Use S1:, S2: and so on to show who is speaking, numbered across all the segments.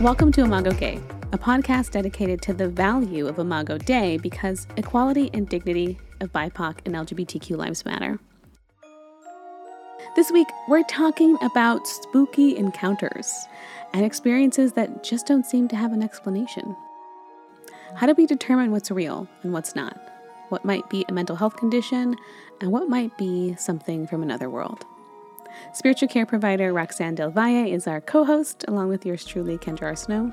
S1: Welcome to Imago Gay, a podcast dedicated to the value of Imago Dei because equality and dignity of BIPOC and LGBTQ lives matter. This week, we're talking about spooky encounters and experiences that just don't seem to have an explanation. How do we determine what's real and what's not? What might be a mental health condition and what might be something from another world? Spiritual care provider Roxan Del Valle is our co host, along with yours truly, Kendra Snow.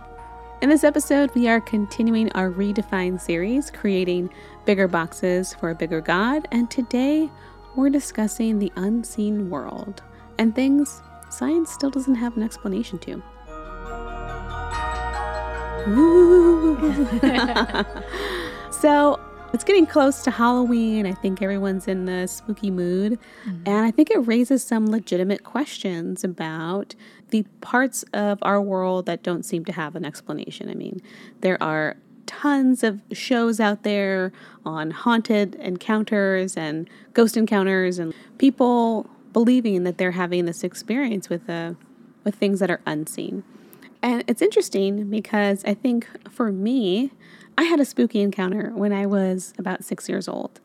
S1: In this episode, we are continuing our Redefine series, creating bigger boxes for a bigger God, and today we're discussing the unseen world and things science still doesn't have an explanation to. so, it's getting close to Halloween. I think everyone's in the spooky mood. Mm-hmm. And I think it raises some legitimate questions about the parts of our world that don't seem to have an explanation. I mean, there are tons of shows out there on haunted encounters and ghost encounters and people believing that they're having this experience with uh, with things that are unseen. And it's interesting because I think for me, I had a spooky encounter when I was about six years old.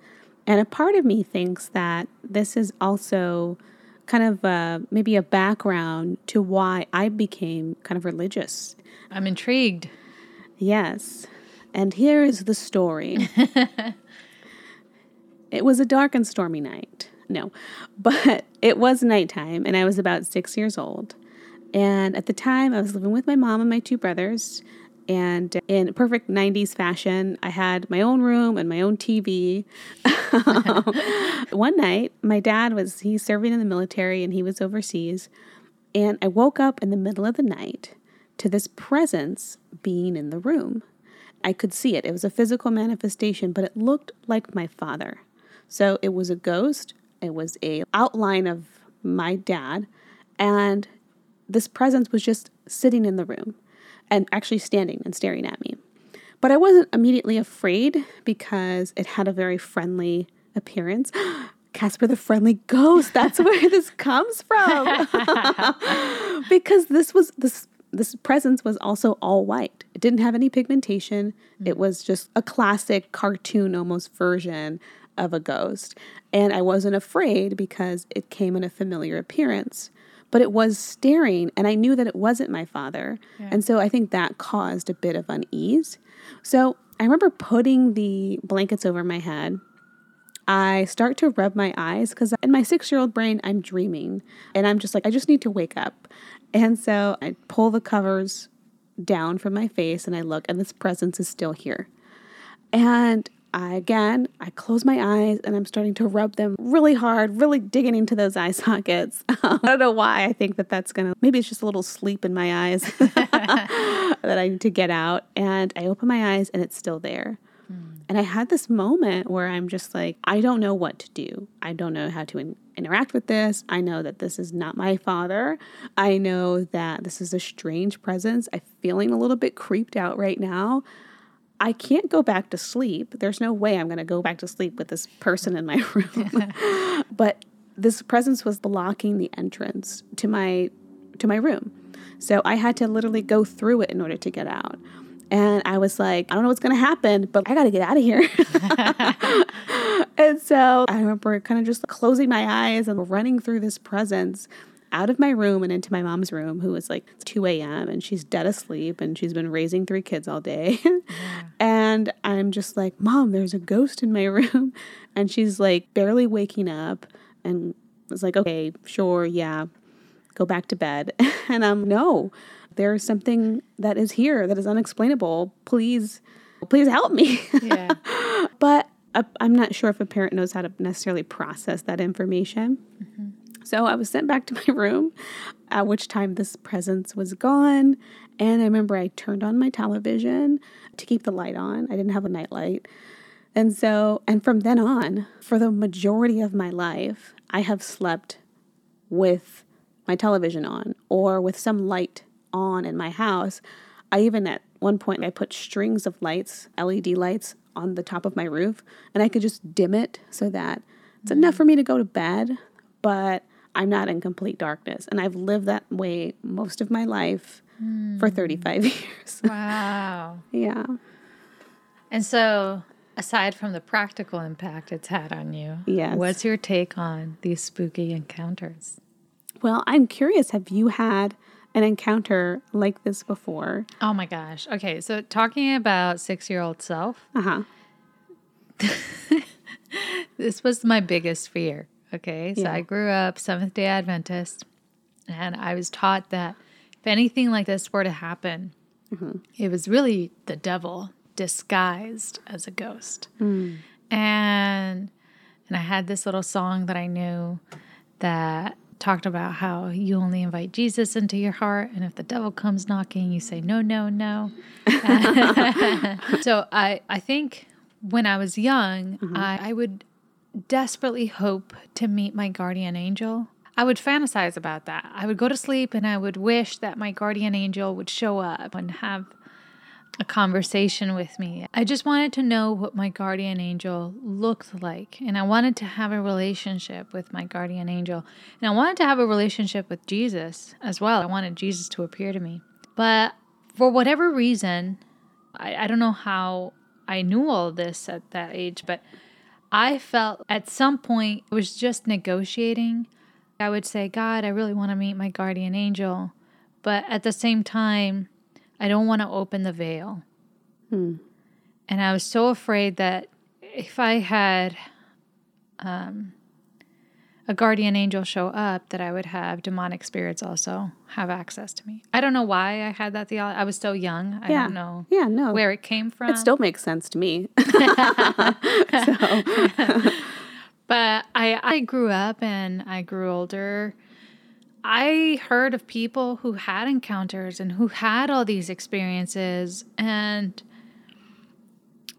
S1: And a part of me thinks that this is also kind of uh, maybe a background to why I became kind of religious.
S2: I'm intrigued.
S1: Yes. And here is the story. it was a dark and stormy night. No, but it was nighttime, and I was about six years old. And at the time, I was living with my mom and my two brothers. And in perfect 90s fashion, I had my own room and my own TV. One night, my dad was, he's serving in the military and he was overseas. And I woke up in the middle of the night to this presence being in the room. I could see it. It was a physical manifestation, but it looked like my father. So it was a ghost. It was a outline of my dad, and this presence was just sitting in the room and actually standing and staring at me. But I wasn't immediately afraid because it had a very friendly appearance. Casper the friendly ghost. That's where this comes from. because this was this this presence was also all white. It didn't have any pigmentation. Mm. It was just a classic cartoon almost version of a ghost. And I wasn't afraid because it came in a familiar appearance but it was staring and I knew that it wasn't my father. Yeah. And so I think that caused a bit of unease. So I remember putting the blankets over my head. I start to rub my eyes because in my six year old brain, I'm dreaming and I'm just like, I just need to wake up. And so I pull the covers down from my face and I look, and this presence is still here. And I again, I close my eyes and I'm starting to rub them really hard, really digging into those eye sockets. I don't know why I think that that's gonna, maybe it's just a little sleep in my eyes that I need to get out. And I open my eyes and it's still there. Hmm. And I had this moment where I'm just like, I don't know what to do. I don't know how to in- interact with this. I know that this is not my father. I know that this is a strange presence. I'm feeling a little bit creeped out right now. I can't go back to sleep. There's no way I'm going to go back to sleep with this person in my room. but this presence was blocking the entrance to my to my room. So I had to literally go through it in order to get out. And I was like, I don't know what's going to happen, but I got to get out of here. and so I remember kind of just closing my eyes and running through this presence out of my room and into my mom's room, who was like 2 a.m. and she's dead asleep and she's been raising three kids all day. Yeah. and I'm just like, Mom, there's a ghost in my room. And she's like barely waking up and was like, Okay, sure, yeah, go back to bed. and I'm, No, there's something that is here that is unexplainable. Please, please help me. Yeah. but I'm not sure if a parent knows how to necessarily process that information. Mm-hmm. So I was sent back to my room, at which time this presence was gone. And I remember I turned on my television to keep the light on. I didn't have a nightlight. And so, and from then on, for the majority of my life, I have slept with my television on or with some light on in my house. I even at one point I put strings of lights, LED lights on the top of my roof and I could just dim it so that it's mm-hmm. enough for me to go to bed, but I'm not in complete darkness. And I've lived that way most of my life for 35 years.
S2: Wow.
S1: yeah.
S2: And so, aside from the practical impact it's had on you,
S1: Yes.
S2: what's your take on these spooky encounters?
S1: Well, I'm curious have you had an encounter like this before?
S2: Oh my gosh. Okay, so talking about six year old self,
S1: Uh huh.
S2: this was my biggest fear. Okay, so
S1: Yeah.
S2: I grew up Seventh day Adventist, and I was taught that if anything like this were to happen, mm-hmm. it was really the devil disguised as a ghost. Mm. And and I had this little song that I knew that talked about how you only invite Jesus into your heart, and if the devil comes knocking, you say no, no, no. so I I think when I was young, mm-hmm. I, I would desperately hope to meet my guardian angel. I would fantasize about that. I would go to sleep and I would wish that my guardian angel would show up and have a conversation with me. I just wanted to know what my guardian angel looked like. And I wanted to have a relationship with my guardian angel. And I wanted to have a relationship with Jesus as well. I wanted Jesus to appear to me. But for whatever reason, I, I don't know how I knew all this at that age, but I felt at some point it was just negotiating. I would say, God, I really want to meet my guardian angel. But at the same time, I don't want to open the veil. And I was so afraid that if I had um, a guardian angel show up, that I would have demonic spirits also have access to me. I don't know why I had that theology. I was so young. I
S1: Yeah.
S2: don't know
S1: Yeah, no.
S2: where it came from.
S1: it still makes sense to me.
S2: But I, I grew up and I grew older. I heard of people who had encounters and who had all these experiences. And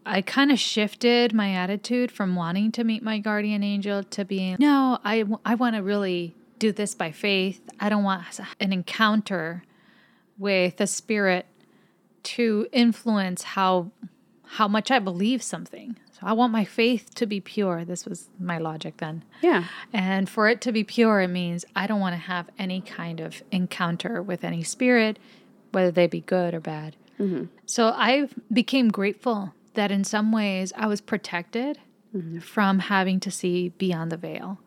S2: I kind of shifted my attitude from wanting to meet my guardian angel to being, no, I, I want to really do this by faith. I don't want an encounter with a spirit to influence how how much I believe something. So I want my faith to be pure. This was my logic then.
S1: yeah.
S2: And for it to be pure, it means I don't want to have any kind of encounter with any spirit, whether they be good or bad. Mm-hmm. So I became grateful that in some ways I was protected mm-hmm. from having to see beyond the veil.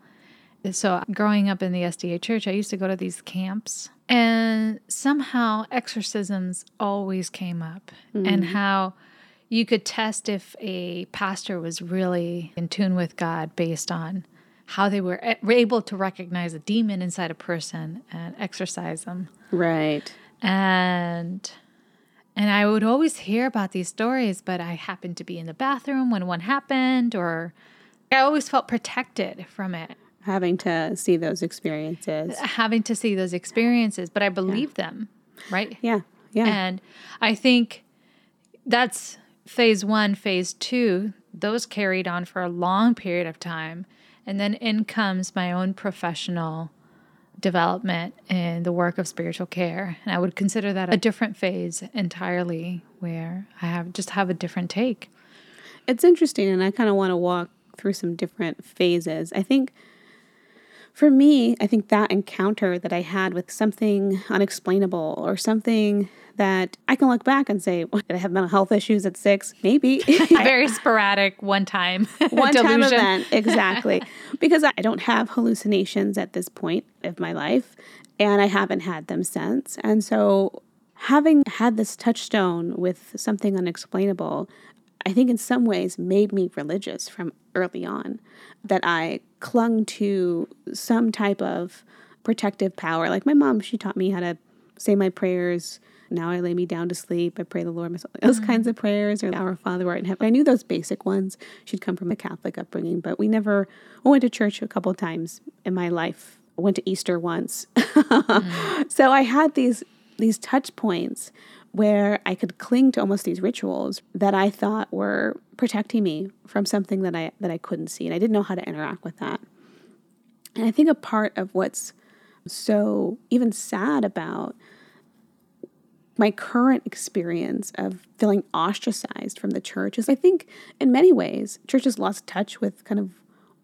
S2: So growing up in the SDA church, I used to go to these camps and somehow exorcisms always came up and mm-hmm. how you could test if a pastor was really in tune with God based on how they were were able to recognize a demon inside a person and exorcise them.
S1: Right.
S2: And and I would always hear about these stories, but I happened to be in the bathroom when one happened or I always felt protected from it
S1: Having to see those experiences.
S2: Uh, having to see those experiences, but I believe them, right?
S1: Yeah. Yeah.
S2: And I think that's phase one, phase two, those carried on for a long period of time. And then in comes my own professional development in the work of spiritual care. And I would consider that a different phase entirely where I have just have a different take.
S1: it's interesting and i kind of want to walk through some different phases i think for me i think that encounter that i had with something unexplainable or something that i can look back and say well, did i have mental health issues at six? Maybe.
S2: Very sporadic one time.
S1: one time event exactly. Because i don't have hallucinations at this point of my life and i haven't had them since. And so having had this touchstone with something unexplainable i think in some ways made me religious from early on that i clung to some type of protective power like my mom she taught me how to say my prayers now I lay me down to sleep. I pray the Lord. Those mm. kinds of prayers, or Our Father who art in heaven. I knew those basic ones. She'd come from a Catholic upbringing, but we never. I went to church a couple of times in my life. I went to Easter once, mm. so I had these these touch points where I could cling to almost these rituals that I thought were protecting me from something that I that I couldn't see, and I didn't know how to interact with that. And I think a part of what's so even sad about my current experience of feeling ostracized from the church is I think in many ways church has lost touch with kind of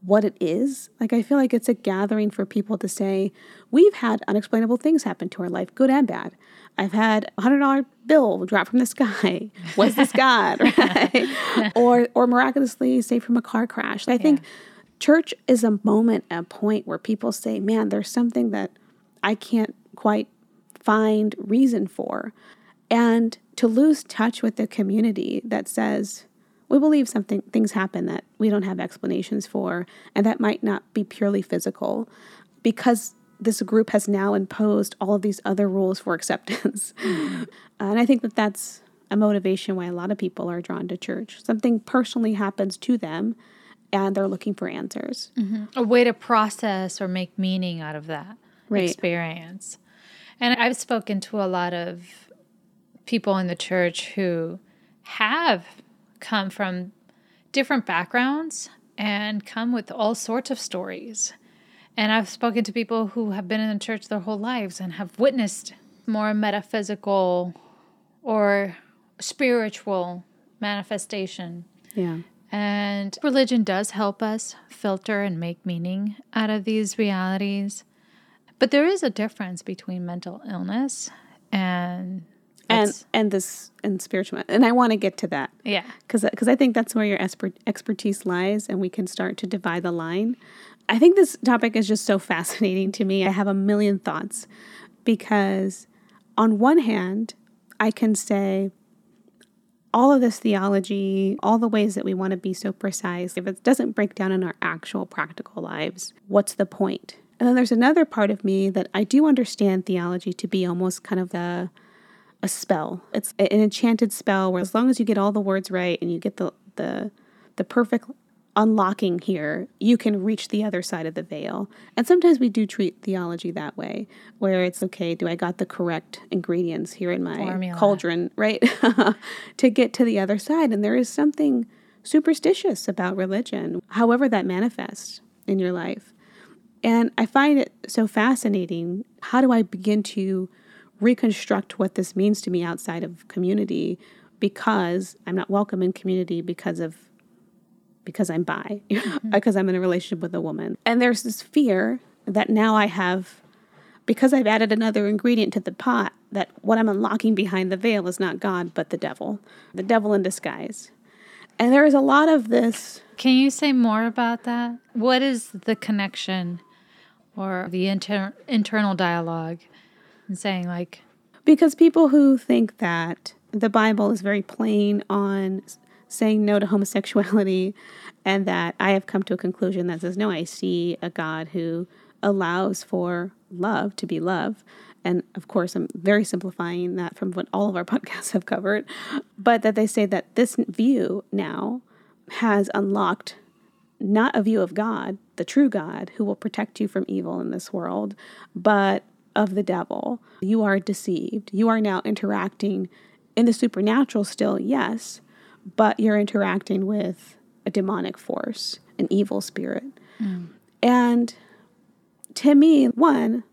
S1: what it is. Like, I feel like it's a gathering for people to say, we've had unexplainable things happen to our life, good and bad. I've had a hundred dollar bill drop from the sky. Was this God, right? or or miraculously saved from a car crash. I think church is a moment, a point where people say, "Man, there's something that I can't quite find reason for," and to lose touch with the community that says, we believe something things happen that we don't have explanations for and that might not be purely physical because this group has now imposed all of these other rules for acceptance mm-hmm. and i think that that's a motivation why a lot of people are drawn to church something personally happens to them and they're looking for answers
S2: mm-hmm. a way to process or make meaning out of that right. experience and i've spoken to a lot of people in the church who have come from different backgrounds and come with all sorts of stories. And I've spoken to people who have been in the church their whole lives and have witnessed more metaphysical or spiritual manifestation.
S1: Yeah.
S2: And religion does help us filter and make meaning out of these realities. But there is a difference between mental illness and
S1: and and this and spiritual and i want to get to that
S2: yeah
S1: because because i think that's where your expert, expertise lies and we can start to divide the line i think this topic is just so fascinating to me i have a million thoughts because on one hand i can say all of this theology, all the ways that we want to be so precise, if it doesn't break down in our actual practical lives, what's the point? And then there's another part of me that I do understand theology to be almost kind of the a spell. It's an enchanted spell where as long as you get all the words right and you get the the the perfect unlocking here, you can reach the other side of the veil. And sometimes we do treat theology that way, where it's okay, do I got the correct ingredients here in my Formula. cauldron, right? to get to the other side. And there is something superstitious about religion, however that manifests in your life. And I find it so fascinating. How do I begin to reconstruct what this means to me outside of community because I'm not welcome in community because of because I'm bi, mm-hmm. because I'm in a relationship with a woman. And there's this fear that now I have because I've added another ingredient to the pot that what I'm unlocking behind the veil is not God but the devil, the devil in disguise. And there is a lot of this.
S2: Can you say more about that? What is the connection or the inter- internal dialogue and saying like
S1: because people who think that the Bible is very plain on saying no to homosexuality and that I have come to a conclusion that says no I see a God who allows for love to be love and of course I'm very simplifying that from what all of our podcasts have covered but that they say that this view now has unlocked not a view of God, the true God who will protect you from evil in this world, but of the devil. You are deceived. You are now interacting in the supernatural still, yes, but you're interacting with a demonic force, an evil spirit. Mm. And to me, one,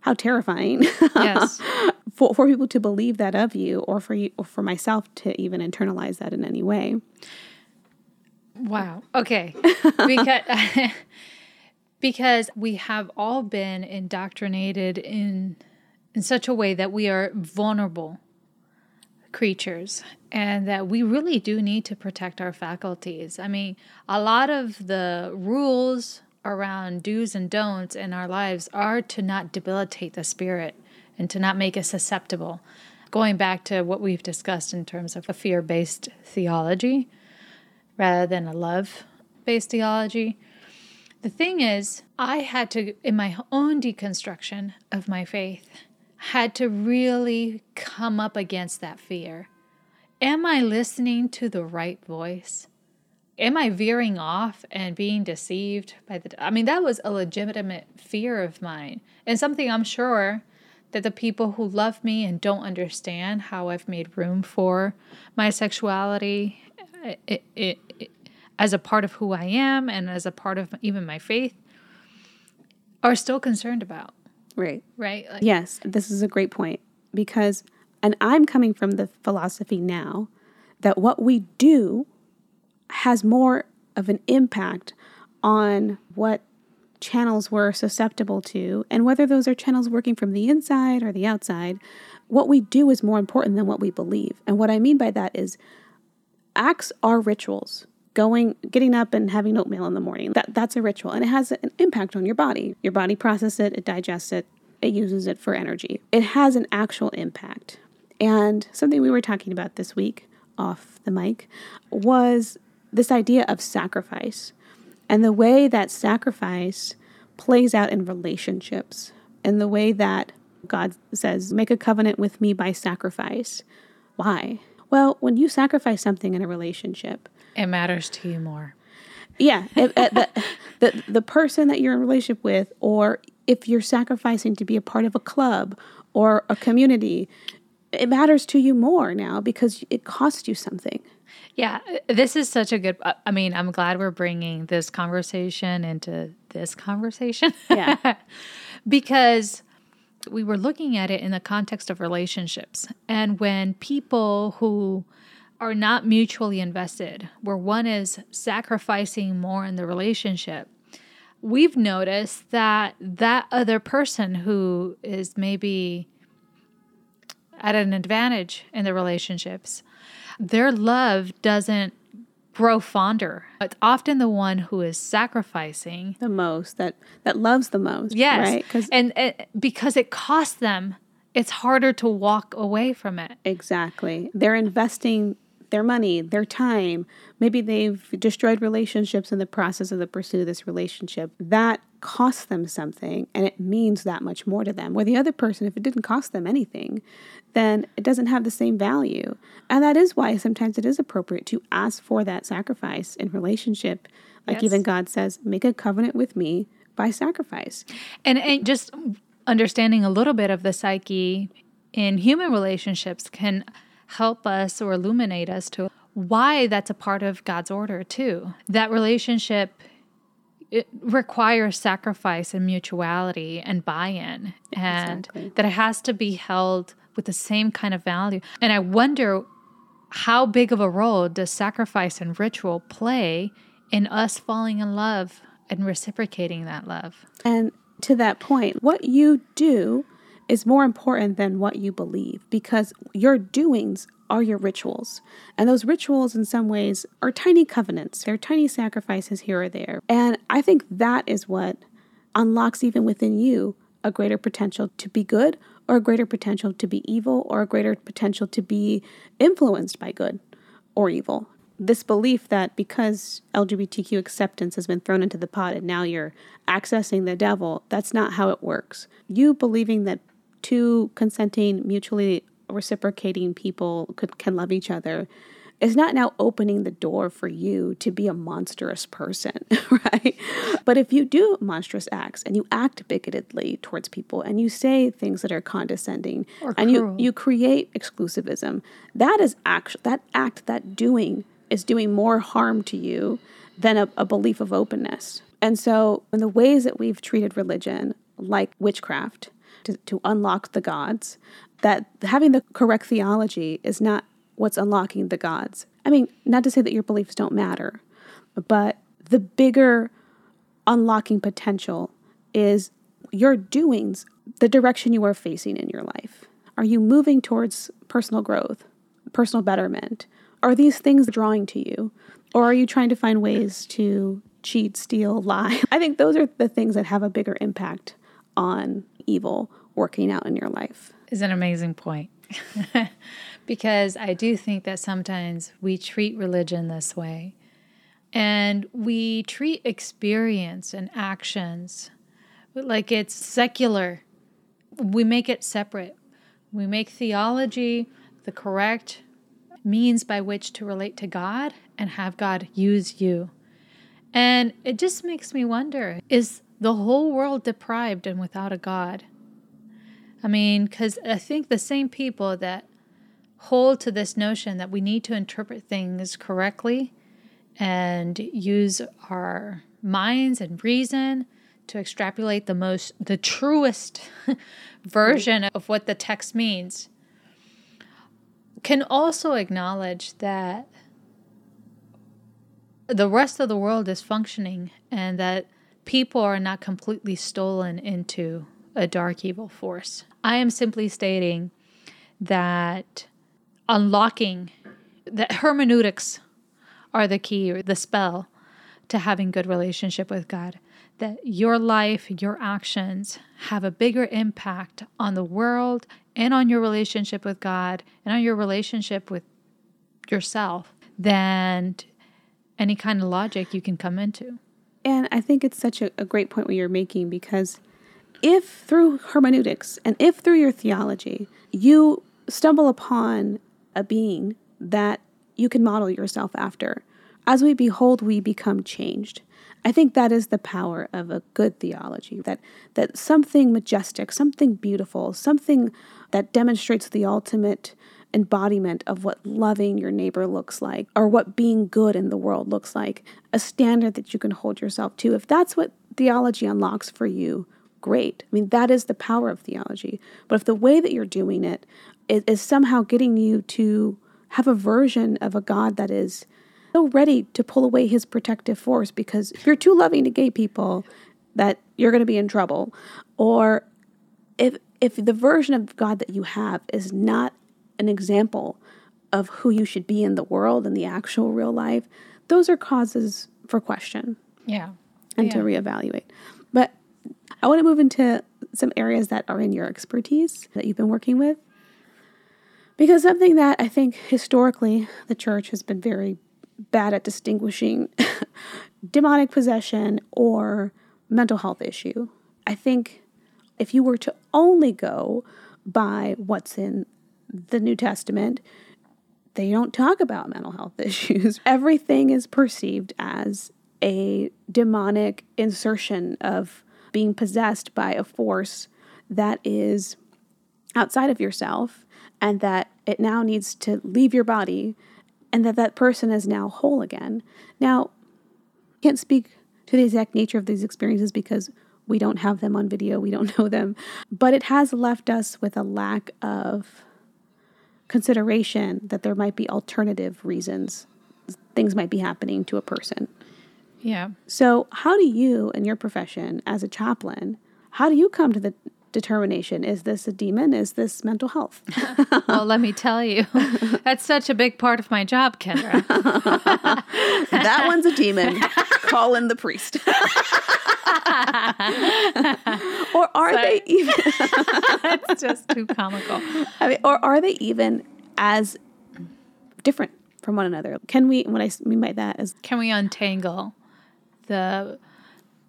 S1: how terrifying. Yes. for, for people to believe that of you or for you or for myself to even internalize that in any way.
S2: Wow. Okay. because because we have all been indoctrinated in in such a way that we are vulnerable creatures and that we really do need to protect our faculties. I mean, a lot of the rules around do's and don'ts in our lives are to not debilitate the spirit and to not make us susceptible. Going back to what we've discussed in terms of a fear based theology rather than a love based theology the thing is, I had to, in my own deconstruction of my faith, had to really come up against that fear. Am I listening to the right voice? Am I veering off and being deceived by the. I mean, that was a legitimate fear of mine, and something I'm sure that the people who love me and don't understand how I've made room for my sexuality, it, it, it, as a part of who I am and as a part of even my faith are still concerned about.
S1: Right.
S2: Right.
S1: Like, yes, this is a great point because, and I'm coming from the philosophy now that what we do has more of an impact on what channels we're susceptible to and whether those are channels working from the inside or the outside. What we do is more important than what we believe. And what I mean by that is acts are rituals. Going, getting up and having oatmeal in the morning, that, that's a ritual and it has an impact on your body. Your body processes it, it digests it, it uses it for energy. It has an actual impact. And something we were talking about this week off the mic was this idea of sacrifice and the way that sacrifice plays out in relationships and the way that God says, make a covenant with me by sacrifice. Why? Well, when you sacrifice something in a relationship,
S2: it matters to you more.
S1: Yeah, if, the, the the person that you're in relationship with, or if you're sacrificing to be a part of a club or a community, it matters to you more now because it costs you something.
S2: Yeah, this is such a good. Uh, I mean, I'm glad we're bringing this conversation into this conversation.
S1: Yeah.
S2: because we were looking at it in the context of relationships. And when people who are not mutually invested, where one is sacrificing more in the relationship, we've noticed that that other person who is maybe at an advantage in the relationships their love doesn't grow fonder. It's often the one who is sacrificing
S1: the most that that loves the most.
S2: Yes,
S1: right?
S2: Because and, and because it costs them, it's harder to walk away from it.
S1: Exactly. They're investing their money, their time. Maybe they've destroyed relationships in the process of the pursuit of this relationship. That costs them something and it means that much more to them. Where the other person, if it didn't cost them anything, then it doesn't have the same value. And that is why sometimes it is appropriate to ask for that sacrifice in relationship. Like yes. even God says, make a covenant with me by sacrifice.
S2: And, and just understanding a little bit of the psyche in human relationships can help us or illuminate us to why that's a part of God's order too. That relationship it requires sacrifice and mutuality and buy-in and exactly. that it has to be held with the same kind of value. And I wonder how big of a role does sacrifice and ritual play in us falling in love and reciprocating that love?
S1: And to that point, what you do is more important than what you believe because your doings are your rituals. And those rituals, in some ways, are tiny covenants. They're tiny sacrifices here or there. And I think that is what unlocks, even within you, a greater potential to be good or a greater potential to be evil or a greater potential to be influenced by good or evil. This belief that because LGBTQ acceptance has been thrown into the pot and now you're accessing the devil, that's not how it works. You believing that two consenting, mutually reciprocating people could, can love each other is not now opening the door for you to be a monstrous person, right? But if you do monstrous acts and you act bigotedly towards people and you say things that are condescending
S2: or
S1: and
S2: cruel.
S1: you you create exclusivism, that is act that act that doing is doing more harm to you than a, a belief of openness. And so, in the ways that we've treated religion, like witchcraft, to, to unlock the gods, that having the correct theology is not what's unlocking the gods. I mean, not to say that your beliefs don't matter, but the bigger unlocking potential is your doings, the direction you are facing in your life. Are you moving towards personal growth, personal betterment? Are these things drawing to you? Or are you trying to find ways to cheat, steal, lie? I think those are the things that have a bigger impact on evil working out in your life.
S2: Is an amazing point. because I do think that sometimes we treat religion this way. And we treat experience and actions like it's secular. We make it separate. We make theology the correct means by which to relate to God and have God use you. And it just makes me wonder is the whole world deprived and without a God? I mean, because I think the same people that hold to this notion that we need to interpret things correctly and use our minds and reason to extrapolate the most, the truest version of what the text means, can also acknowledge that the rest of the world is functioning and that people are not completely stolen into a dark evil force. I am simply stating that unlocking that hermeneutics are the key or the spell to having good relationship with God. That your life, your actions have a bigger impact on the world and on your relationship with God and on your relationship with yourself than any kind of logic you can come into.
S1: And I think it's such a, a great point what you're making because if through hermeneutics and if through your theology you stumble upon a being that you can model yourself after, as we behold, we become changed. I think that is the power of a good theology that that something majestic, something beautiful, something that demonstrates the ultimate embodiment of what loving your neighbor looks like or what being good in the world looks like, a standard that you can hold yourself to. If that's what theology unlocks for you, great. I mean, that is the power of theology. But if the way that you're doing it is, is somehow getting you to have a version of a God that is so ready to pull away his protective force because if you're too loving to gay people, that you're going to be in trouble. Or if if the version of God that you have is not an example of who you should be in the world in the actual real life, those are causes for question.
S2: Yeah.
S1: And
S2: yeah.
S1: to reevaluate. But I want to move into some areas that are in your expertise that you've been working with. Because something that I think historically the church has been very bad at distinguishing demonic possession or mental health issue. I think if you were to only go by what's in the New Testament, they don't talk about mental health issues. Everything is perceived as a demonic insertion of being possessed by a force that is outside of yourself and that it now needs to leave your body and that that person is now whole again. Now, I can't speak to the exact nature of these experiences because we don't have them on video, we don't know them, but it has left us with a lack of consideration that there might be alternative reasons things might be happening to a person.
S2: Yeah.
S1: So, how do you, in your profession as a chaplain, how do you come to the determination is this a demon? Is this mental health?
S2: well, let me tell you, that's such a big part of my job, Kendra.
S1: that one's a demon. Call in the priest. or are they even?
S2: it's just too comical.
S1: I mean, or are they even as different from one another? Can we? What I mean by that is,
S2: can we untangle the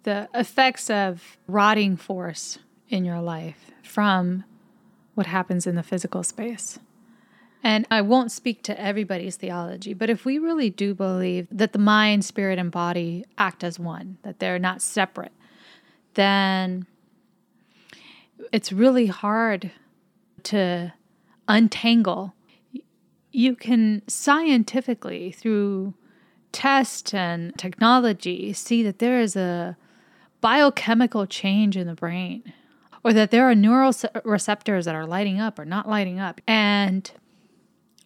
S2: the effects of rotting force in your life from what happens in the physical space? And I won't speak to everybody's theology, but if we really do believe that the mind, spirit, and body act as one, that they're not separate, then it's really hard to untangle. You can scientifically, through test and technology, see that there is a biochemical change in the brain or that there are neural receptors that are lighting up or not lighting up. And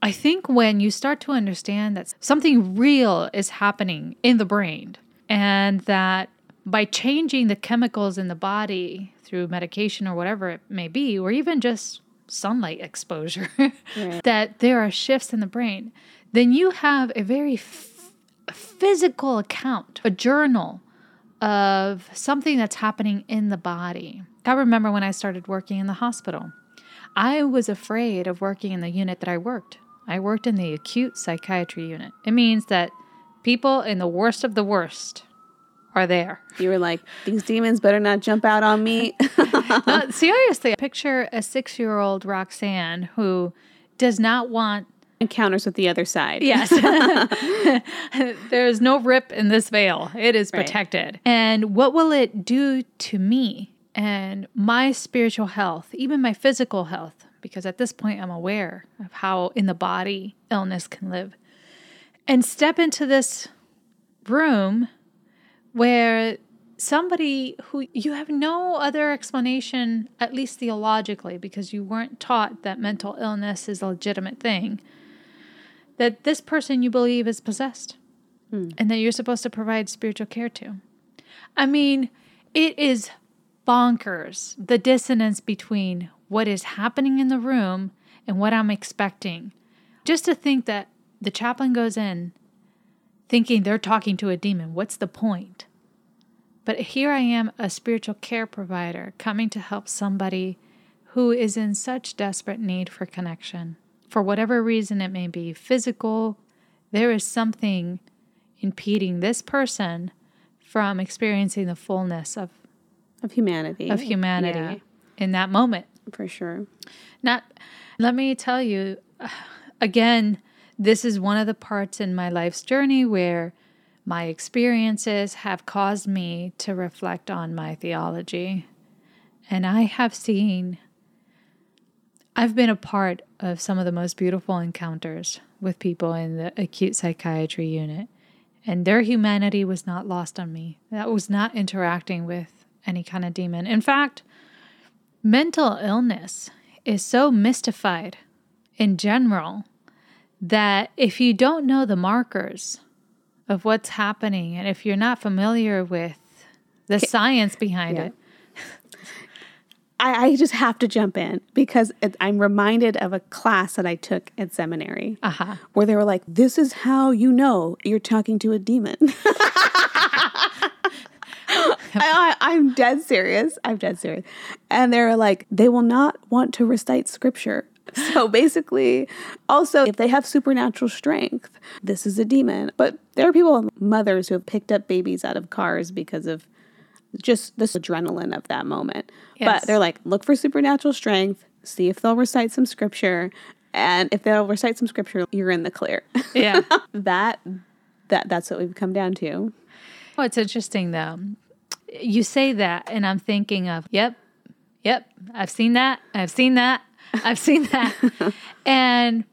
S2: I think when you start to understand that something real is happening in the brain and that by changing the chemicals in the body through medication or whatever it may be, or even just sunlight exposure, that there are shifts in the brain, then you have a very f- physical account, a journal of something that's happening in the body. I remember when I started working in the hospital, I was afraid of working in the unit that I worked. I worked in the acute psychiatry unit. It means that people in the worst of the worst are there.
S1: You were like, these demons better not jump out on me.
S2: no, seriously, picture a six year old Roxan who does not want
S1: encounters with the other side.
S2: Yes. There's no rip in this veil, it is protected. Right. And what will it do to me and my spiritual health, even my physical health? Because at this point, I'm aware of how in the body illness can live. And step into this room where somebody who you have no other explanation, at least theologically, because you weren't taught that mental illness is a legitimate thing, that this person you believe is possessed hmm. and that you're supposed to provide spiritual care to. I mean, it is bonkers the dissonance between what is happening in the room and what I'm expecting. Just to think that the chaplain goes in thinking they're talking to a demon. What's the point? But here I am, a spiritual care provider, coming to help somebody who is in such desperate need for connection. For whatever reason it may be physical, there is something impeding this person from experiencing the fullness of
S1: of humanity.
S2: Of humanity yeah. in that moment.
S1: For sure.
S2: Not let me tell you again, this is one of the parts in my life's journey where my experiences have caused me to reflect on my theology. And I have seen, I've been a part of some of the most beautiful encounters with people in the acute psychiatry unit. And their humanity was not lost on me. That was not interacting with any kind of demon. In fact, mental illness is so mystified in general that if you don't know the markers of what's happening and if you're not familiar with the science behind yeah. it,
S1: I, I, just have to jump in because it, I'm reminded of a class that I took at seminary uh-huh. where they were like, This is how you know you're talking to a demon. I, am dead serious. I'm dead serious. And they're like, they will not want to recite scripture. So basically, also, if they have supernatural strength, this is a demon. But there are people, mothers, who have picked up babies out of cars because of just this adrenaline of that moment. Yes. But they're like, look for supernatural strength, see if they'll recite some scripture. And if they'll recite some scripture, you're in the clear.
S2: Yeah.
S1: that that that's what we've come down to.
S2: Oh, it's interesting though you say that, and I'm thinking of, yep, yep, I've seen that, I've seen that, I've seen that. and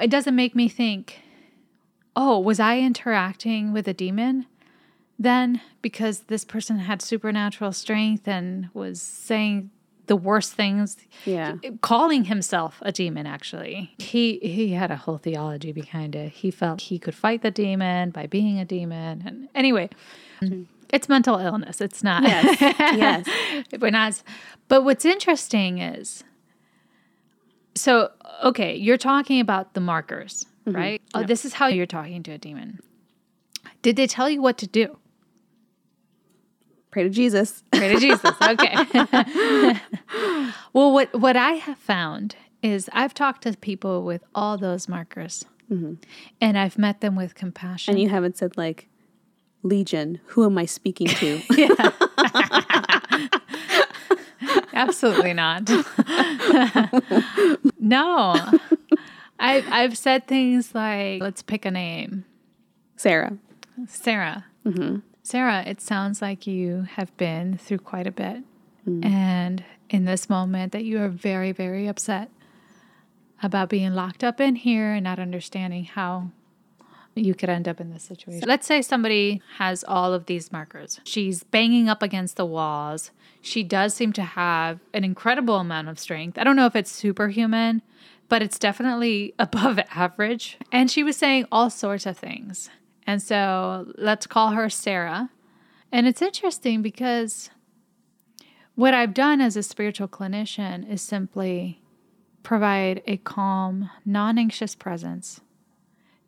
S2: it doesn't make me think, oh, was I interacting with a demon then? Because this person had supernatural strength and was saying the worst things.
S1: Yeah.
S2: Calling himself a demon actually. He he had a whole theology behind it. He felt he could fight the demon by being a demon. And anyway, mm-hmm. It's mental illness. It's not.
S1: Yes. yes.
S2: We're not. But what's interesting is so, okay, you're talking about the markers, mm-hmm. right? Oh, this is how you're talking to a demon. Did they tell you what to do?
S1: Pray to Jesus.
S2: Pray to Jesus. Okay. well, what what I have found is I've talked to people with all those markers, mm-hmm. and I've met them with compassion.
S1: And you haven't said like, Legion, who am I speaking to?
S2: Absolutely not. no. I've, I've said things like, let's pick a name
S1: Sarah.
S2: Sarah. Mm-hmm. Sarah, it sounds like you have been through quite a bit. Mm. And in this moment, that you are very, very upset about being locked up in here and not understanding how you could end up in this situation. Let's say somebody has all of these markers. She's banging up against the walls. She does seem to have an incredible amount of strength. I don't know if it's superhuman, but it's definitely above average. And she was saying all sorts of things. And so let's call her Sarah. And it's interesting because what I've done as a spiritual clinician is simply provide a calm, non anxious presence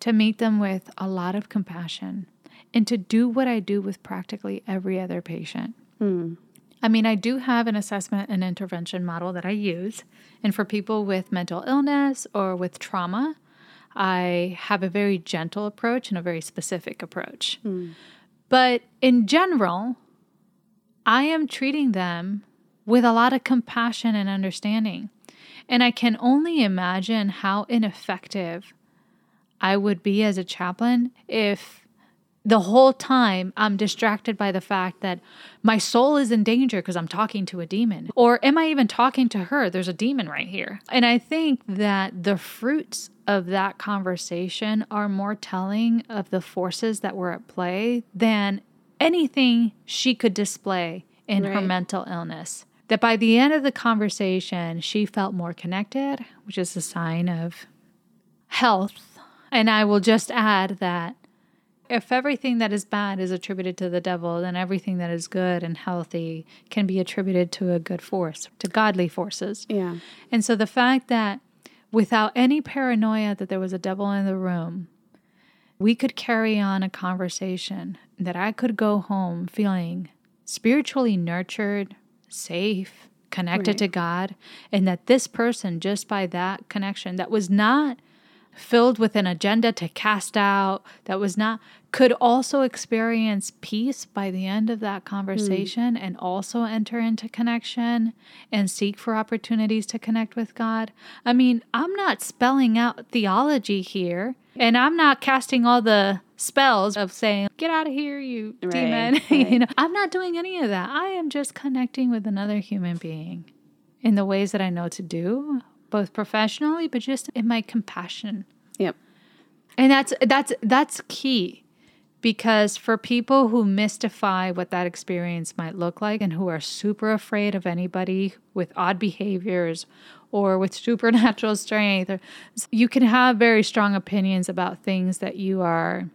S2: to meet them with a lot of compassion and to do what I do with practically every other patient. Mm. I mean, I do have an assessment and intervention model that I use. And for people with mental illness or with trauma, I have a very gentle approach and a very specific approach. Mm. But in general, I am treating them with a lot of compassion and understanding. And I can only imagine how ineffective I would be as a chaplain if the whole time I'm distracted by the fact that my soul is in danger because I'm talking to a demon. Or am I even talking to her? There's a demon right here. And I think that the fruits of that conversation are more telling of the forces that were at play than anything she could display in right. her mental illness. That by the end of the conversation, she felt more connected, which is a sign of health and I will just add that If everything that is bad is attributed to the devil, then everything that is good and healthy can be attributed to a good force, to godly forces.
S1: Yeah.
S2: And so the fact that without any paranoia that there was a devil in the room, we could carry on a conversation that I could go home feeling spiritually nurtured, safe, connected
S1: Right.
S2: to God, and that this person, just by that connection, that was not filled with an agenda to cast out, that was not, could also experience peace by the end of that conversation and also enter into connection and seek for opportunities to connect with God. I mean, I'm not spelling out theology here, and I'm not casting all the spells of saying, get out of here, you
S1: Right,
S2: demon.
S1: right.
S2: you know, I'm not doing any of that. I am just connecting with another human being in the ways that I know to do, both professionally, but just in my compassion.
S1: Yep.
S2: And that's that's that's key because for people who mystify what that experience might look like and who are super afraid of anybody with odd behaviors or with supernatural strength or, you can have very strong opinions about things that you are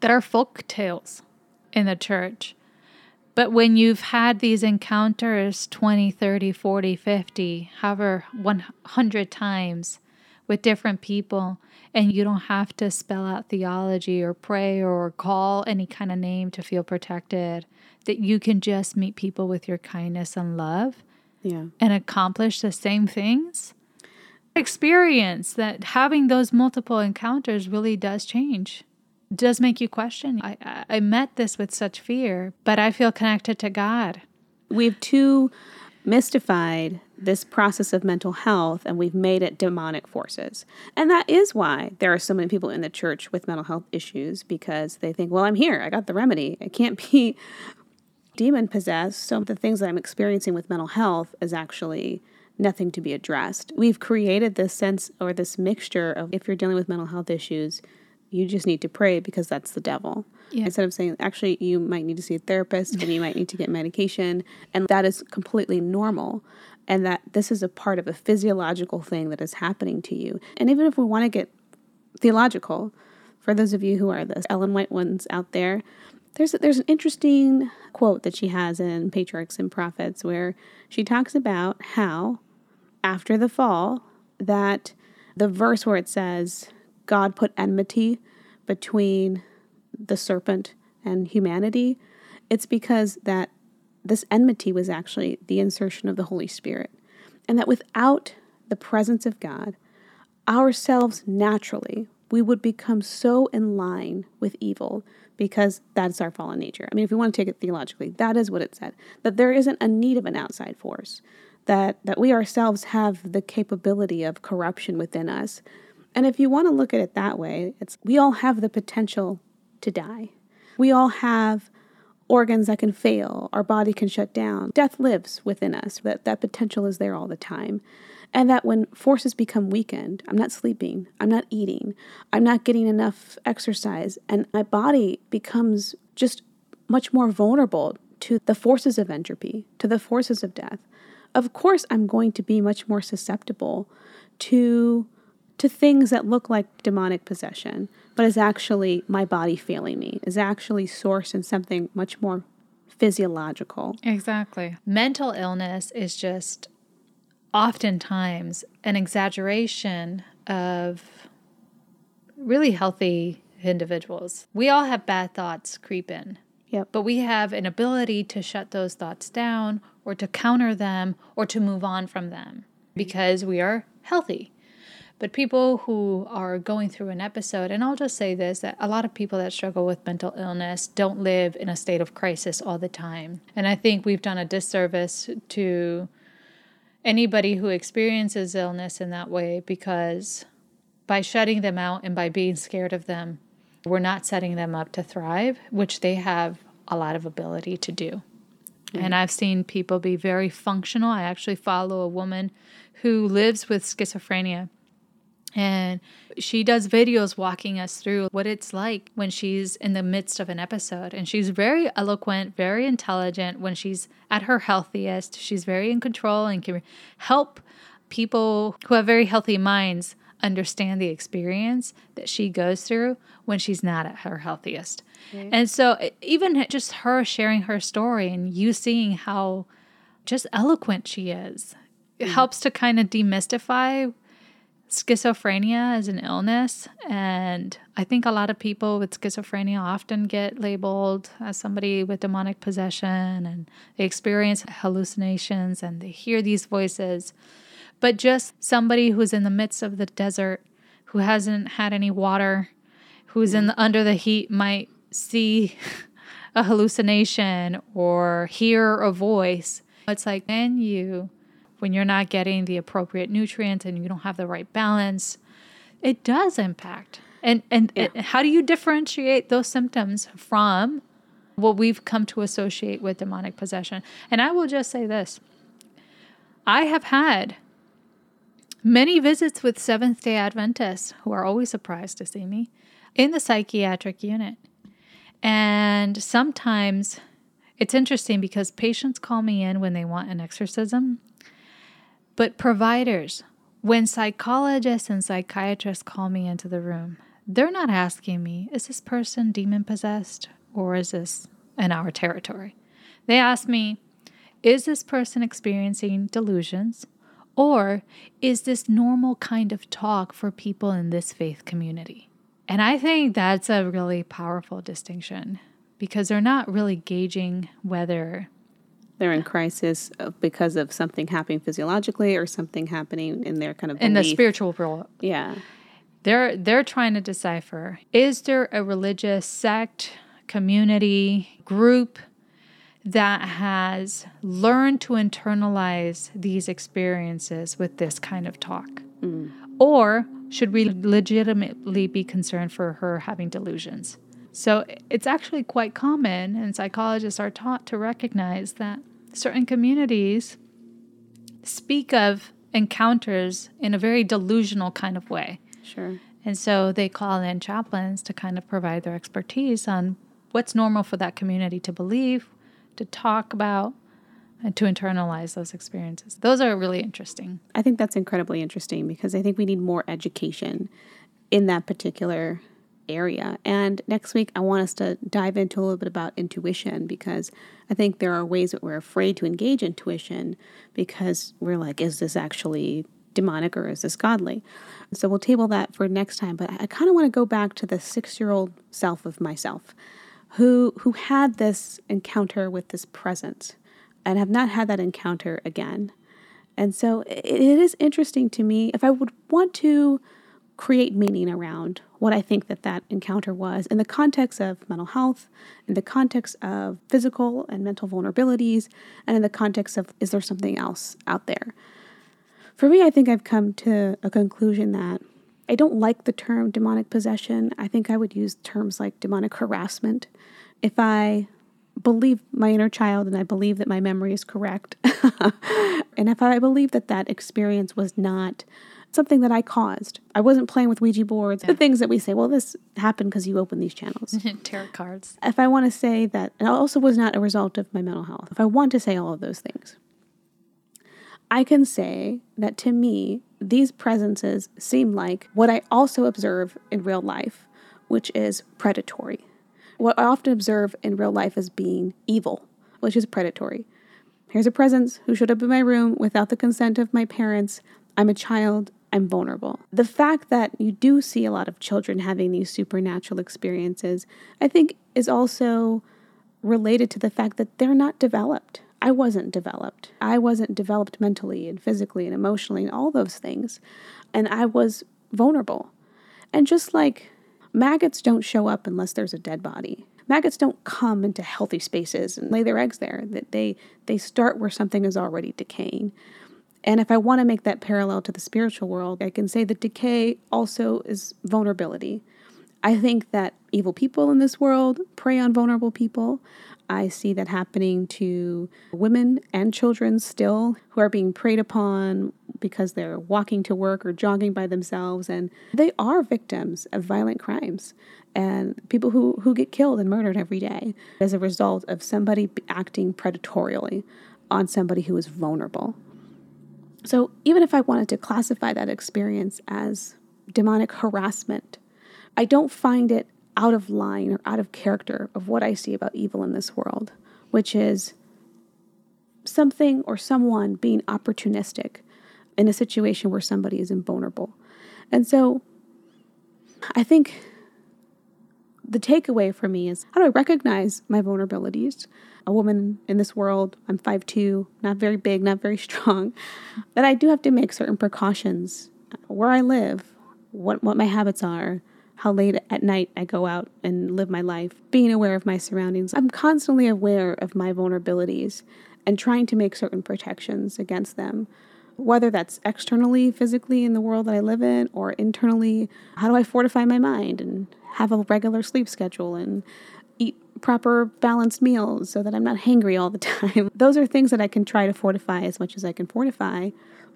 S2: that are folk tales in the church but when you've had these encounters 20 30 40 50 however 100 times with different people and you don't have to spell out theology or pray or call any kind of name to feel protected that you can just meet people with your kindness and love
S1: Yeah.
S2: and accomplish the same things experience that having those multiple encounters really does change does make you question I, I met this with such fear but i feel connected to god
S1: We've too mystified this process of mental health and we've made it demonic forces. And that is why there are so many people in the church with mental health issues because they think, well, I'm here, I got the remedy. I can't be demon possessed. So the things that I'm experiencing with mental health is actually nothing to be addressed. We've created this sense or this mixture of if you're dealing with mental health issues, you just need to pray because that's the devil.
S2: Yeah.
S1: Instead of saying, actually, you might need to see a therapist and you might need to get medication. And that is completely normal. And that this is a part of a physiological thing that is happening to you. And even if we want to get theological, for those of you who are the Ellen White ones out there, there's there's an interesting quote that she has in Patriarchs and Prophets where she talks about how after the fall that the verse where it says God put enmity between the serpent and humanity, it's because that this enmity was actually the insertion of the Holy Spirit. And that without the presence of God, ourselves naturally, we would become so in line with evil because that's our fallen nature. I mean, if we want to take it theologically, that is what it said that there isn't a need of an outside force, that, that we ourselves have the capability of corruption within us. And if you want to look at it that way, it's we all have the potential to die. We all have organs that can fail, our body can shut down. Death lives within us. That that potential is there all the time. And that when forces become weakened, I'm not sleeping, I'm not eating, I'm not getting enough exercise, and my body becomes just much more vulnerable to the forces of entropy, to the forces of death. Of course, I'm going to be much more susceptible to to things that look like demonic possession, but is actually my body failing me, is actually sourced in something much more physiological.
S2: Exactly. Mental illness is just oftentimes an exaggeration of really healthy individuals. We all have bad thoughts creep in,
S1: Yep.
S2: but we have an ability to shut those thoughts down or to counter them or to move on from them because we are healthy. But people who are going through an episode, and I'll just say this that a lot of people that struggle with mental illness don't live in a state of crisis all the time. And I think we've done a disservice to anybody who experiences illness in that way because by shutting them out and by being scared of them, we're not setting them up to thrive, which they have a lot of ability to do. Mm-hmm. And I've seen people be very functional. I actually follow a woman who lives with schizophrenia. And she does videos walking us through what it's like when she's in the midst of an episode. And she's very eloquent, very intelligent when she's at her healthiest. She's very in control and can help people who have very healthy minds understand the experience that she goes through when she's not at her healthiest. And so, even just her sharing her story and you seeing how just eloquent she is, it mm. helps to kind of demystify schizophrenia is an illness. And I think a lot of people with schizophrenia often get labeled as somebody with demonic possession and they experience hallucinations and they hear these voices. But just somebody who's in the midst of the desert, who hasn't had any water, who's in the, under the heat might see a hallucination or hear a voice. It's like, then you when you're not getting the appropriate nutrients and you don't have the right balance, it does impact. And and yeah. it, how do you differentiate those symptoms from what we've come to associate with demonic possession? And I will just say this. I have had many visits with Seventh day Adventists who are always surprised to see me in the psychiatric unit. And sometimes it's interesting because patients call me in when they want an exorcism but providers, when psychologists and psychiatrists call me into the room, they're not asking me, is this person demon possessed or is this in our territory? They ask me, is this person experiencing delusions or is this normal kind of talk for people in this faith community? And I think that's a really powerful distinction because they're not really gauging whether
S1: they're in crisis because of something happening physiologically or something happening in their kind of
S2: belief. in the spiritual world.
S1: Yeah,
S2: they're they're trying to decipher: is there a religious sect, community, group that has learned to internalize these experiences with this kind of talk, mm. or should we legitimately be concerned for her having delusions? So it's actually quite common, and psychologists are taught to recognize that certain communities speak of encounters in a very delusional kind of way.
S1: Sure.
S2: And so they call in chaplains to kind of provide their expertise on what's normal for that community to believe, to talk about, and to internalize those experiences. Those are really interesting.
S1: I think that's incredibly interesting because I think we need more education in that particular area. And next week, I want us to dive into a little bit about intuition because I think there are ways that we're afraid to engage intuition because we're like, is this actually demonic or is this godly? So we'll table that for next time. But I kind of want to go back to the six year old self of myself who, who had this encounter with this presence and have not had that encounter again. And so it, it is interesting to me if I would want to create meaning around what I think that that encounter was in the context of mental health, in the context of physical and mental vulnerabilities, and in the context of is there something else out there? For me, I think I've come to a conclusion that I don't like the term demonic possession. I think I would use terms like demonic harassment. If I believe my inner child and I believe that my memory is correct, and if I believe that that experience was not something that I caused. I wasn't playing with Ouija boards, yeah. the things that we say, well, this happened because you opened these channels.
S2: Tarot cards.
S1: If I want to say that, it also was not a result of my mental health, if I want to say all of those things, I can say that to me, these presences seem like what I also observe in real life, which is predatory. What I often observe in real life as being evil, which is predatory. Here's a presence who showed up in my room without the consent of my parents. I'm a child. I'm vulnerable. The fact that you do see a lot of children having these supernatural experiences, I think, is also related to the fact that they're not developed. I wasn't developed. I wasn't developed mentally and physically and emotionally and all those things. And I was vulnerable. And just like maggots don't show up unless there's a dead body. Maggots don't come into healthy spaces and lay their eggs there. That they they start where something is already decaying. And if I want to make that parallel to the spiritual world, I can say that decay also is vulnerability. I think that evil people in this world prey on vulnerable people. I see that happening to women and children still who are being preyed upon because they're walking to work or jogging by themselves. And they are victims of violent crimes and people who, who get killed and murdered every day as a result of somebody acting predatorially on somebody who is vulnerable. So, even if I wanted to classify that experience as demonic harassment. I don't find it out of line or out of character of what I see about evil in this world, which is something or someone being opportunistic in a situation where somebody is invulnerable. And so I think the takeaway for me is how do I recognize my vulnerabilities? A woman in this world, I'm 5'2, not very big, not very strong, that I do have to make certain precautions where I live, what, what my habits are, how late at night I go out and live my life, being aware of my surroundings. I'm constantly aware of my vulnerabilities and trying to make certain protections against them whether that's externally, physically in the world that I live in, or internally, how do I fortify my mind and have a regular sleep schedule and eat proper balanced meals so that I'm not hangry all the time. Those are things that I can try to fortify as much as I can fortify,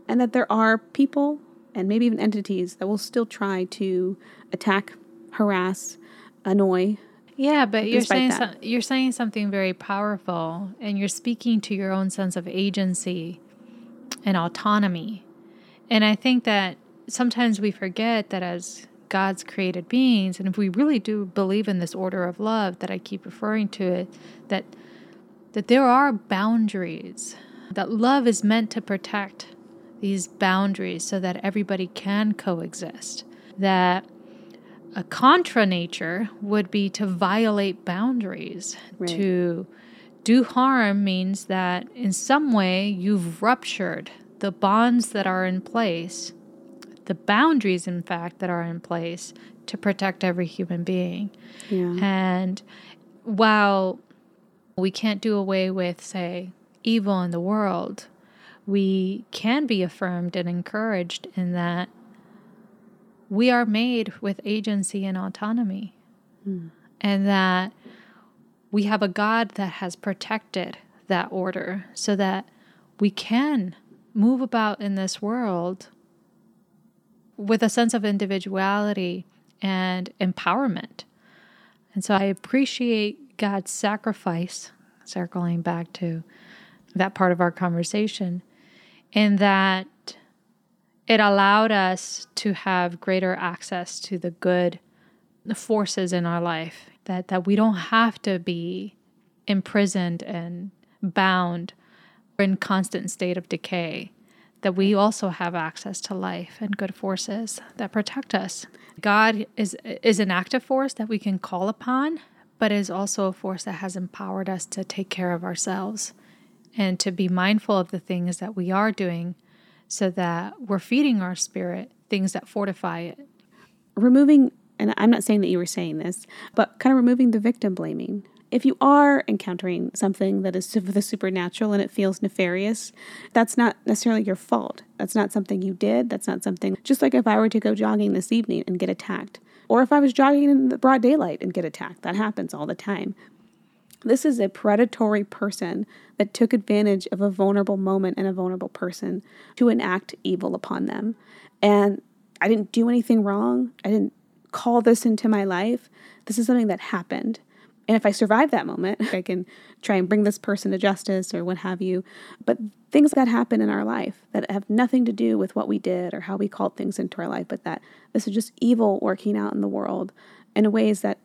S1: and that there are people and maybe even entities that will still try to attack, harass, annoy.
S2: Yeah, but you're saying so, you're saying something very powerful, and you're speaking to your own sense of agency and autonomy. And I think that sometimes we forget that as God's created beings, and if we really do believe in this order of love that I keep referring to it, that that there are boundaries, that love is meant to protect these boundaries so that everybody can coexist. That a contra nature would be to violate boundaries, right. to do harm means that in some way you've ruptured the bonds that are in place, the boundaries, in fact, that are in place to protect every human being. Yeah. And while we can't do away with, say, evil in the world, we can be affirmed and encouraged in that we are made with agency and autonomy. Mm. And that we have a God that has protected that order so that we can move about in this world with a sense of individuality and empowerment. And so I appreciate God's sacrifice, circling back to that part of our conversation, in that it allowed us to have greater access to the good forces in our life that that we don't have to be imprisoned and bound or in constant state of decay that we also have access to life and good forces that protect us. God is is an active force that we can call upon but is also a force that has empowered us to take care of ourselves and to be mindful of the things that we are doing so that we're feeding our spirit things that fortify it.
S1: Removing and I'm not saying that you were saying this, but kind of removing the victim blaming. If you are encountering something that is the supernatural and it feels nefarious, that's not necessarily your fault. That's not something you did. That's not something, just like if I were to go jogging this evening and get attacked, or if I was jogging in the broad daylight and get attacked. That happens all the time. This is a predatory person that took advantage of a vulnerable moment and a vulnerable person to enact evil upon them. And I didn't do anything wrong. I didn't call this into my life. This is something that happened. And if I survive that moment, I can try and bring this person to justice or what have you. But things that happen in our life that have nothing to do with what we did or how we called things into our life, but that this is just evil working out in the world in ways that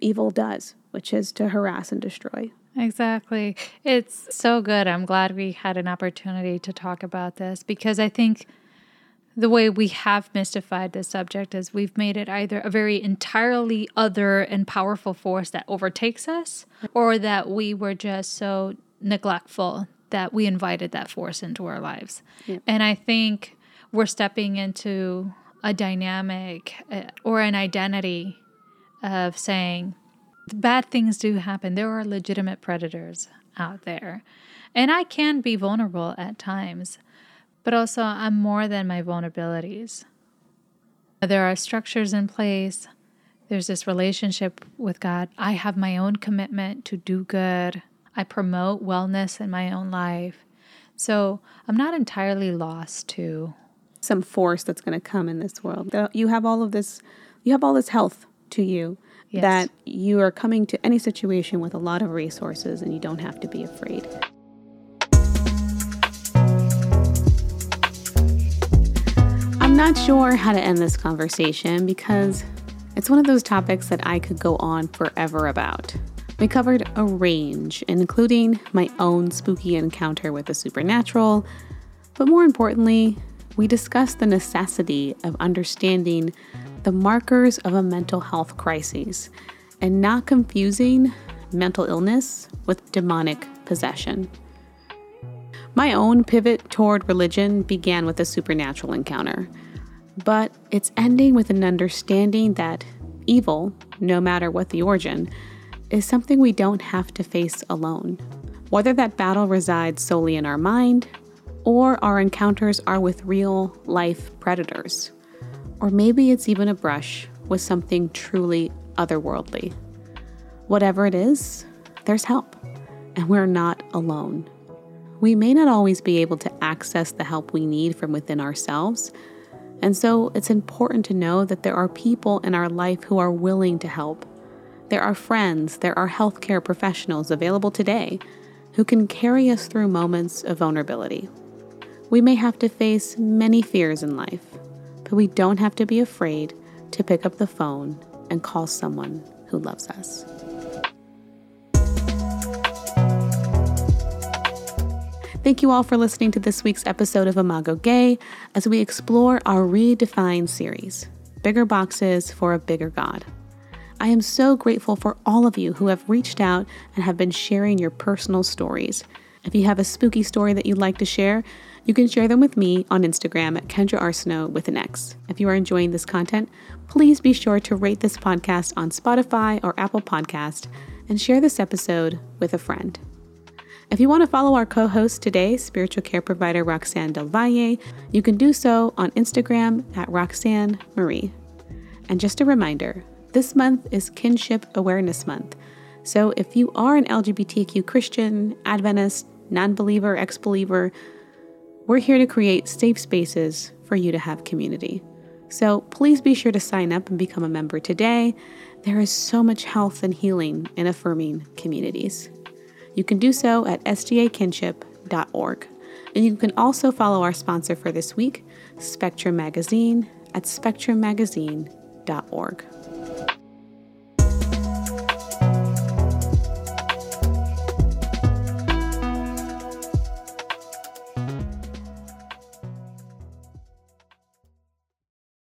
S1: evil does, which is to harass and destroy.
S2: Exactly. It's so good. I'm glad we had an opportunity to talk about this because I think the way we have mystified this subject is we've made it either a very entirely other and powerful force that overtakes us, or that we were just so neglectful that we invited that force into our lives. Yeah. And I think we're stepping into a dynamic uh, or an identity of saying bad things do happen. There are legitimate predators out there. And I can be vulnerable at times. But also, I'm more than my vulnerabilities. There are structures in place. There's this relationship with God. I have my own commitment to do good. I promote wellness in my own life. So I'm not entirely lost to
S1: some force that's going to come in this world. You have all of this, you have all this health to you yes. that you are coming to any situation with a lot of resources and you don't have to be afraid. Not sure how to end this conversation because it's one of those topics that I could go on forever about. We covered a range, including my own spooky encounter with the supernatural, but more importantly, we discussed the necessity of understanding the markers of a mental health crisis and not confusing mental illness with demonic possession. My own pivot toward religion began with a supernatural encounter, but it's ending with an understanding that evil, no matter what the origin, is something we don't have to face alone. Whether that battle resides solely in our mind, or our encounters are with real life predators, or maybe it's even a brush with something truly otherworldly. Whatever it is, there's help, and we're not alone. We may not always be able to access the help we need from within ourselves, and so it's important to know that there are people in our life who are willing to help. There are friends, there are healthcare professionals available today who can carry us through moments of vulnerability. We may have to face many fears in life, but we don't have to be afraid to pick up the phone and call someone who loves us. Thank you all for listening to this week's episode of Imago Dei as we explore our redefined series Bigger Boxes for a Bigger God. I am so grateful for all of you who have reached out and have been sharing your personal stories. If you have a spooky story that you'd like to share, you can share them with me on Instagram at Kendra Arsenault with an X. If you are enjoying this content, please be sure to rate this podcast on Spotify or Apple Podcast and share this episode with a friend. If you want to follow our co host today, spiritual care provider Roxan Del Valle, you can do so on Instagram at Roxan Marie. And just a reminder this month is Kinship Awareness Month. So if you are an LGBTQ Christian, Adventist, non believer, ex believer, we're here to create safe spaces for you to have community. So please be sure to sign up and become a member today. There is so much health and healing in affirming communities. You can do so at sdakinship.org. And you can also follow our sponsor for this week, Spectrum Magazine, at spectrummagazine.org.